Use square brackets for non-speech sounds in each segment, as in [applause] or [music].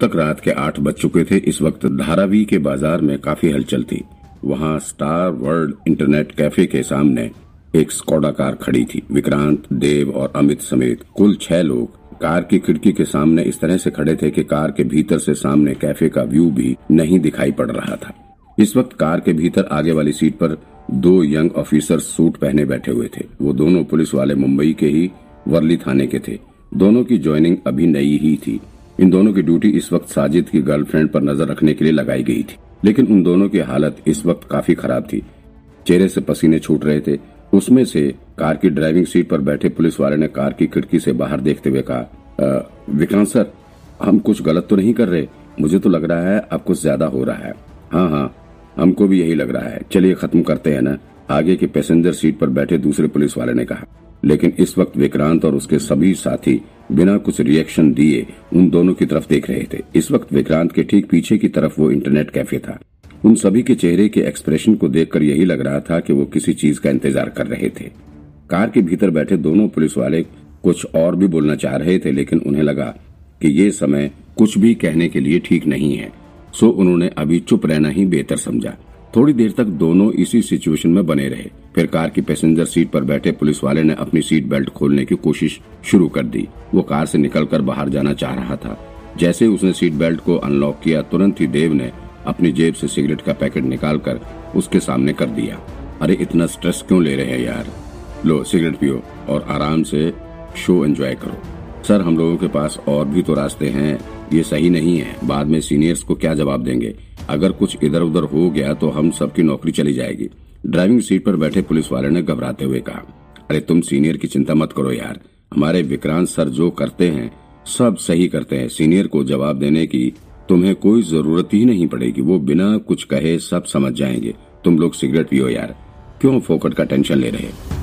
तक रात के आठ बज चुके थे। इस वक्त धारावी के बाज़ार में काफ़ी हलचल थी। वहाँ स्टार वर्ल्ड इंटरनेट कैफ़े के सामने एक स्कोडा कार खड़ी थी। विक्रांत, देव और अमित समेत कुल छह लोग कार की खिड़की के सामने इस तरह से खड़े थे कि कार के भीतर से सामने कैफ़े का व्यू भी नहीं दिखाई पड़ रहा था। इस वक्त कार के भीतर आगे वाली सीट पर दो यंग ऑफिसर सूट पहने बैठे हुए थे। वो दोनों पुलिस वाले मुंबई के ही वर्ली थाने के थे। दोनों की ज्वाइनिंग अभी नई ही थी। इन दोनों की ड्यूटी इस वक्त साजिद की गर्लफ्रेंड पर नज़र रखने के लिए लगाई गई थी। लेकिन उन दोनों की हालत इस वक्त काफ़ी खराब थी। चेहरे से पसीने छूट रहे थे। उसमें से कार की ड्राइविंग सीट पर बैठे पुलिस वाले ने कार की खिड़की से बाहर देखते हुए कहा विक्रांत सर, हम कुछ गलत तो नहीं कर रहे। मुझे तो लग रहा है अब कुछ ज़्यादा हो रहा है। हाँ हाँ हमको भी यही लग रहा है। चलिए खत्म करते हैं ना। आगे के पैसेंजर सीट पर बैठे दूसरे पुलिस वाले ने कहा लेकिन इस वक्त विक्रांत और उसके सभी साथी बिना कुछ रिएक्शन दिए उन दोनों की तरफ़ देख रहे थे। इस वक्त विक्रांत के ठीक पीछे की तरफ़ वो इंटरनेट कैफ़े था। उन सभी के चेहरे के एक्सप्रेशन को देखकर यही लग रहा था कि वो किसी चीज़ का इंतज़ार कर रहे थे। कार के भीतर बैठे दोनों पुलिस वाले कुछ और भी बोलना चाह रहे थे, लेकिन उन्हें लगा कि ये समय कुछ भी कहने के लिए ठीक नहीं है। सो उन्होंने अभी चुप रहना ही बेहतर समझा। थोड़ी देर तक दोनों इसी सिचुएशन में बने रहे। फिर कार की पैसेंजर सीट पर बैठे पुलिस वाले ने अपनी सीट बेल्ट खोलने की कोशिश शुरू कर दी। वो कार से निकलकर बाहर जाना चाह रहा था। जैसे उसने सीट बेल्ट को अनलॉक किया, तुरंत ही देव ने अपनी जेब से सिगरेट का पैकेट निकालकर उसके सामने कर दिया। अरे, इतना स्ट्रेस क्यों ले रहे हैं यार? लो, सिगरेट पियो और आराम से शो एंजॉय करो। सर, हम लोगों के पास और भी तो रास्ते हैं। ये सही नहीं है। बाद में सीनियर्स को क्या जवाब देंगे? अगर कुछ इधर उधर हो गया तो हम सबकी नौकरी चली जाएगी। ड्राइविंग सीट पर बैठे पुलिस वाले ने घबराते हुए कहा, अरे तुम सीनियर की चिंता मत करो यार। हमारे विक्रांत सर जो करते हैं, सब सही करते हैं। सीनियर को जवाब देने की तुम्हें कोई ज़रूरत ही नहीं पड़ेगी। वो बिना कुछ कहे सब समझ जाएँगे। तुम लोग सिगरेट पियो यार। क्यों फोकट का टेंशन ले रहे?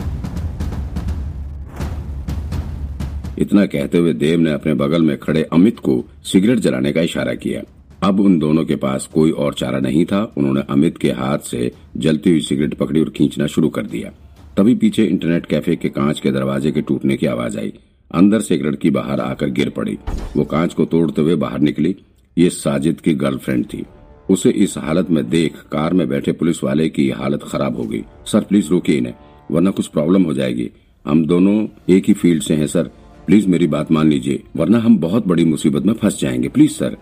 इतना कहते हुए देव ने अपने बगल में खड़े अमित को सिगरेट जलाने का इशारा किया। अब उन दोनों के पास कोई और चारा नहीं था, उन्होंने अमित के हाथ से जलती हुई सिगरेट पकड़ी और खींचना शुरू कर दिया। तभी पीछे इंटरनेट कैफ़े के कांच के दरवाजे के टूटने की आवाज़ आई। अंदर से एक लड़की बाहर आकर गिर पड़ी। वो कांच को तोड़ते हुए बाहर निकली। ये साजिद की गर्लफ्रेंड थी। उसे इस हालत में देख कार में बैठे पुलिस वाले की हालत खराब हो गई। सर, प्लीज़ रोकिए इन्हें, वरना कुछ प्रॉब्लम हो जाएगी। हम दोनों एक ही फ़ील्ड से हैं, सर। प्लीज़ मेरी बात मान लीजिए, वरना हम बहुत बड़ी मुसीबत में फंस जाएँगे। Please, sir.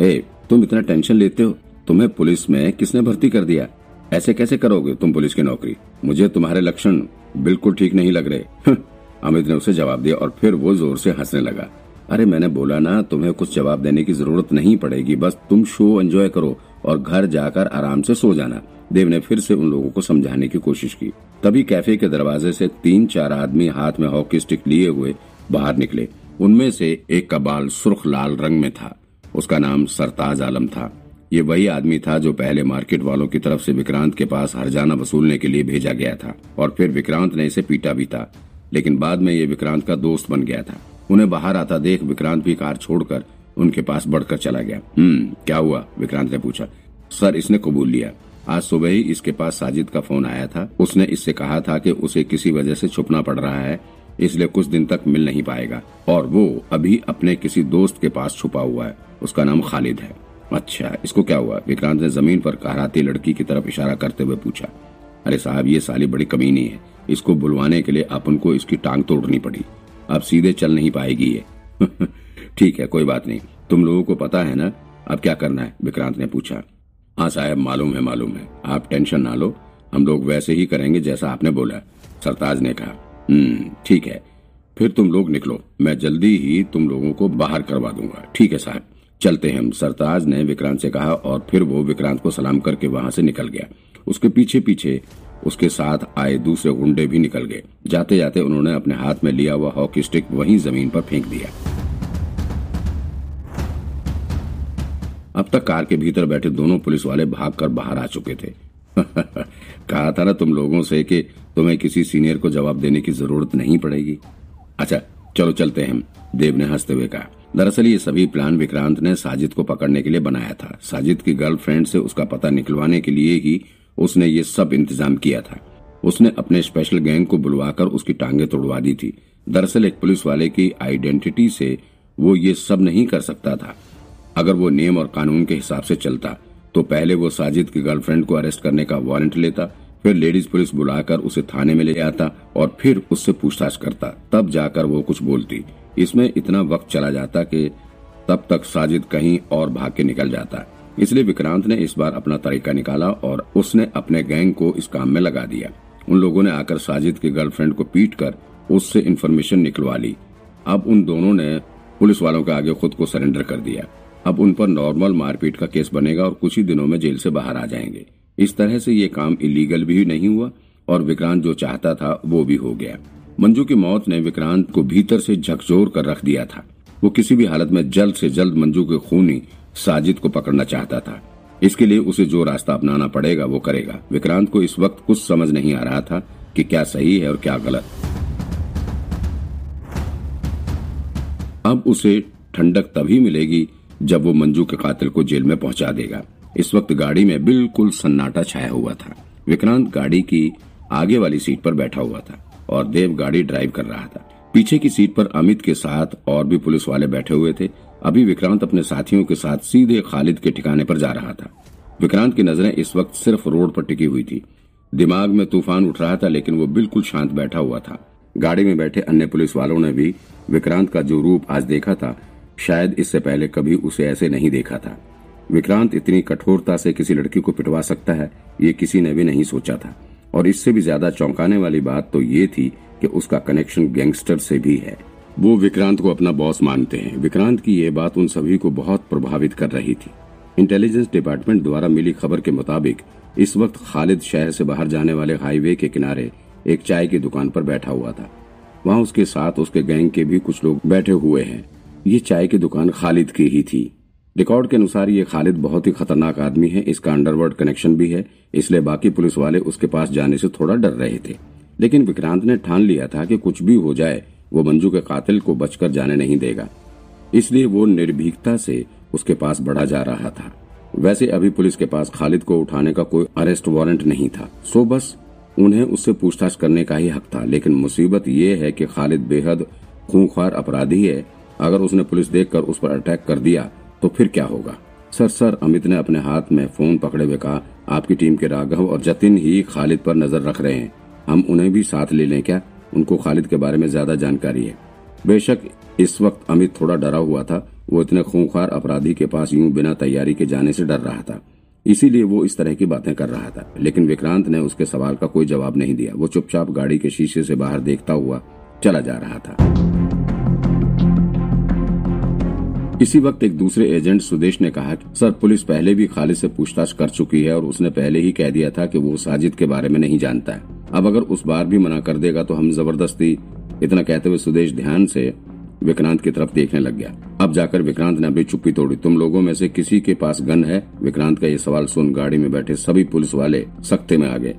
ए, तुम इतना टेंशन लेते हो? तुम्हें पुलिस में किसने भर्ती कर दिया? ऐसे कैसे करोगे तुम पुलिस की नौकरी? मुझे तुम्हारे लक्षण बिल्कुल ठीक नहीं लग रहे। अमित ने उसे जवाब दिया और फिर वो ज़ोर से हंसने लगा। अरे, मैंने बोला ना, तुम्हें कुछ जवाब देने की ज़रूरत नहीं पड़ेगी। बस तुम शो एंजॉय करो और घर जाकर आराम से सो जाना। देव ने फिर से उन लोगों को समझाने की कोशिश की। तभी कैफ़े के दरवाजे से तीन चार आदमी हाथ में हॉकी स्टिक लिए हुए बाहर निकले। उनमें से एक का बाल सुर्ख लाल रंग में था। उसका नाम सरताज आलम था। ये वही आदमी था जो पहले मार्केट वालों की तरफ़ से विक्रांत के पास हरजाना वसूलने के लिए भेजा गया था और फिर विक्रांत ने इसे पीटा भी था। लेकिन बाद में ये विक्रांत का दोस्त बन गया था। उन्हें बाहर आता देख विक्रांत भी कार छोड़कर उनके पास बढ़कर चला गया। हम्म क्या हुआ? विक्रांत ने पूछा। सर, इसने कबूल लिया। आज सुबह ही इसके पास साजिद का फ़ोन आया था। उसने इससे कहा था कि उसे किसी वजह से छुपना पड़ रहा है। इसलिए कुछ दिन तक मिल नहीं पाएगा। और वो अभी अपने किसी दोस्त के पास छुपा हुआ है। उसका नाम खालिद है। अच्छा इसको क्या हुआ? विक्रांत ने ज़मीन पर कहराती लड़की की तरफ़ इशारा करते हुए पूछा, अरे साहब, ये साली बड़ी कमीनी है। इसको बुलवाने के लिए अपन को इसकी टांग तोड़नी पड़ी। अब सीधे चल नहीं पाएगी ये। [laughs] ठीक है, कोई बात नहीं। तुम लोगों को पता है ना? अब क्या करना है? विक्रांत ने पूछा हाँ साहब, मालूम है मालूम है। आप टेंशन ना लो। हम लोग वैसे ही करेंगे जैसा आपने बोला सरताज ने कहा। ठीक है। फिर तुम लोग निकलो। मैं जल्दी ही तुम लोगों को बाहर करवा दूँगा। ठीक है साहब। चलते हैं हम। सरताज ने विक्रांत से कहा और फिर वो विक्रांत को सलाम करके वहाँ से निकल गया। उसके पीछे पीछे उसके साथ आए दूसरे गुंडे भी निकल गए। जाते जाते उन्होंने अपने हाथ में लिया हुआ हॉकी स्टिक वहीं ज़मीन पर फेंक दिया। अब तक कार के भीतर बैठे दोनों पुलिस वाले भागकर बाहर आ चुके थे। [laughs] कहा था ना तुम लोगों से कि तुम्हें किसी सीनियर को जवाब देने की ज़रूरत नहीं पड़ेगी। अच्छा चलो चलते हैं देव ने हँसते हुए कहा। दरअसल ये सभी प्लान विक्रांत ने साजिद को पकड़ने के लिए बनाया था। साजिद की गर्लफ्रेंड से उसका पता निकलवाने के लिए ही उसने ये सब इंतज़ाम किया था। उसने अपने स्पेशल गैंग को बुलवाकर उसकी टांगे तोड़वा दी थी। दरअसल एक पुलिस वाले की आइडेंटिटी से वो ये सब नहीं कर सकता था। अगर वो नियम और कानून के हिसाब से चलता तो पहले वो साजिद की गर्लफ्रेंड को अरेस्ट करने का वारंट लेता, फिर लेडीज़ पुलिस बुलाकर उसे थाने में ले आता और फिर उससे पूछताछ करता। तब जाकर वो कुछ बोलती। इसमें इतना वक्त चला जाता कि तब तक साजिद कहीं और भाग के निकल जाता। इसलिए विक्रांत ने इस बार अपना तरीका निकाला और उसने अपने गैंग को इस काम में लगा दिया। उन लोगों ने आकर साजिद की गर्लफ्रेंड को पीट कर उससे इन्फॉर्मेशन निकलवा ली। अब उन दोनों ने पुलिस वालों के आगे खुद को सरेंडर कर दिया। अब उन पर नॉर्मल मारपीट का केस बनेगा और कुछ ही दिनों में जेल से बाहर आ जाएँगे। इस तरह से ये काम इलीगल भी नहीं हुआ और विक्रांत जो चाहता था, वो भी हो गया। मंजू की मौत ने विक्रांत को भीतर से झकझोर कर रख दिया था। वो किसी भी हालत में जल्द से जल्द मंजू के खूनी साजिद को पकड़ना चाहता था। इसके लिए उसे जो रास्ता अपनाना पड़ेगा, वो करेगा। विक्रांत को इस वक्त कुछ समझ नहीं आ रहा था कि क्या सही है और क्या गलत। अब उसे ठंडक तभी मिलेगी जब वो मंजू के कातिल को जेल में पहुँचा देगा। इस वक्त गाड़ी में बिल्कुल सन्नाटा छाया हुआ था। विक्रांत गाड़ी की आगे वाली सीट पर बैठा हुआ था और देव गाड़ी ड्राइव कर रहा था। पीछे की सीट पर अमित के साथ और भी पुलिस वाले बैठे हुए थे। अभी विक्रांत अपने साथियों के साथ सीधे खालिद के ठिकाने पर जा रहा था। विक्रांत की नज़रें इस वक्त सिर्फ़ रोड पर टिकी हुई थी। दिमाग में तूफ़ान उठ रहा था, लेकिन वो बिल्कुल शांत बैठा हुआ था। गाड़ी में बैठे अन्य पुलिस वालों ने भी विक्रांत का जो रूप आज देखा था शायद इससे पहले कभी उसे ऐसे नहीं देखा था। विक्रांत इतनी कठोरता से किसी लड़की को पिटवा सकता है, ये किसी ने भी नहीं सोचा था। और इससे भी ज़्यादा चौंकाने वाली बात तो ये थी कि उसका कनेक्शन गैंगस्टर से भी है। वो विक्रांत को अपना बॉस मानते हैं। विक्रांत की ये बात उन सभी को बहुत प्रभावित कर रही थी। इंटेलिजेंस डिपार्टमेंट द्वारा मिली खबर के मुताबिक इस वक्त खालिद शहर से बाहर जाने वाले हाईवे के किनारे एक चाय की दुकान पर बैठा हुआ था। वहाँ उसके साथ उसके गैंग के भी कुछ लोग बैठे हुए हैं। ये चाय की दुकान खालिद की ही थी। रिकॉर्ड के अनुसार ये खालिद बहुत ही खतरनाक आदमी है, इसका अंडरवर्ल्ड कनेक्शन भी है, इसलिए बाकी पुलिस वाले उसके पास जाने से थोड़ा डर रहे थे। लेकिन विक्रांत ने ठान लिया था कि कुछ भी हो जाए, वो मंजू के कातिल को बचकर जाने नहीं देगा। इसलिए वो निर्भीकता से उसके पास बढ़ा जा रहा था। वैसे अभी पुलिस के पास खालिद को उठाने का कोई अरेस्ट वारंट नहीं था। सो बस उन्हें उससे पूछताछ करने का ही हक था, लेकिन मुसीबत ये है कि खालिद बेहद खूंखार अपराधी है अगर उसने पुलिस देखकर उस पर अटैक कर दिया तो फिर क्या होगा? सर सर, अमित ने अपने हाथ में फ़ोन पकड़े हुए कहा, आपकी टीम के राघव और जतिन ही खालिद पर नज़र रख रहे हैं। हम उन्हें भी साथ ले लें क्या? उनको खालिद के बारे में ज़्यादा जानकारी है। बेशक इस वक्त अमित थोड़ा डरा हुआ था। वो इतने खूंखार अपराधी के पास यूँ बिना तैयारी के जाने से डर रहा था। इसीलिए वो इस तरह की बातें कर रहा था। लेकिन विक्रांत ने उसके सवाल का कोई जवाब नहीं दिया। वो चुपचाप गाड़ी के शीशे से बाहर देखता हुआ चला जा रहा था। इसी वक्त एक दूसरे एजेंट सुदेश ने कहा कि, सर, पुलिस पहले भी खालिद से पूछताछ कर चुकी है और उसने पहले ही कह दिया था कि वो साजिद के बारे में नहीं जानता है। अब अगर उस बार भी मना कर देगा तो हम ज़बरदस्ती इतना कहते हुए सुदेश ध्यान से विक्रांत की तरफ़ देखने लग गया। अब जाकर विक्रांत ने अपनी चुप्पी तोड़ी। तुम लोगों में से किसी के पास गन है? विक्रांत का ये सवाल सुन गाड़ी में बैठे सभी पुलिस वाले सख्ते में आ गए।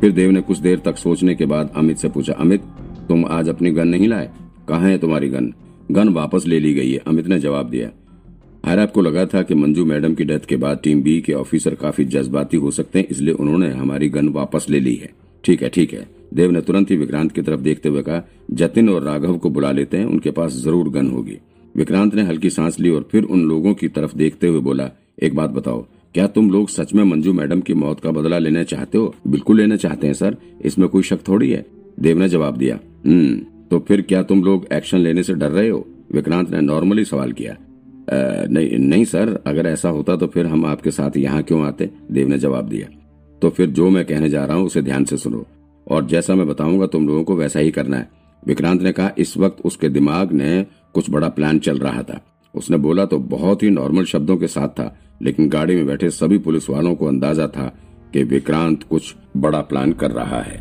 फिर देव ने कुछ देर तक सोचने के बाद अमित से पूछा, अमित, तुम आज अपनी गन नहीं लाए? कहा है तुम्हारी गन? गन वापस ले ली गई है। अमित ने जवाब दिया हैरब को लगा था कि मंजू मैडम की डेथ के बाद टीम बी के ऑफिसर काफ़ी जज्बाती हो सकते हैं, इसलिए उन्होंने हमारी गन वापस ले ली है। ठीक है ठीक है। देव ने तुरंत ही विक्रांत की तरफ़ देखते हुए कहा, जतिन और राघव को बुला लेते हैं, उनके पास ज़रूर गन होगी। विक्रांत ने हल्की सांस ली और फिर उन लोगों की तरफ़ देखते हुए बोला, एक बात बताओ, क्या तुम लोग सच में मंजू मैडम की मौत का बदला लेना चाहते हो? बिल्कुल लेना चाहते हैं, सर। इसमें कोई शक थोड़ी है? देव ने जवाब दिया हम्म। तो फिर क्या तुम लोग एक्शन लेने से डर रहे हो? विक्रांत ने नॉर्मली सवाल किया। नहीं नहीं सर, अगर ऐसा होता तो फिर हम आपके साथ यहाँ क्यों आते? देव ने जवाब दिया। तो फिर जो मैं कहने जा रहा हूँ, उसे ध्यान से सुनो। और जैसा मैं बताऊँगा, तुम लोगों को वैसा ही करना है। विक्रांत ने कहा, इस वक्त उसके दिमाग ने कुछ बड़ा प्लान चल रहा था। उसने बोला तो बहुत ही नॉर्मल शब्दों के साथ था, लेकिन गाड़ी में बैठे सभी पुलिस वालों को अंदाज़ा था कि विक्रांत कुछ बड़ा प्लान कर रहा है।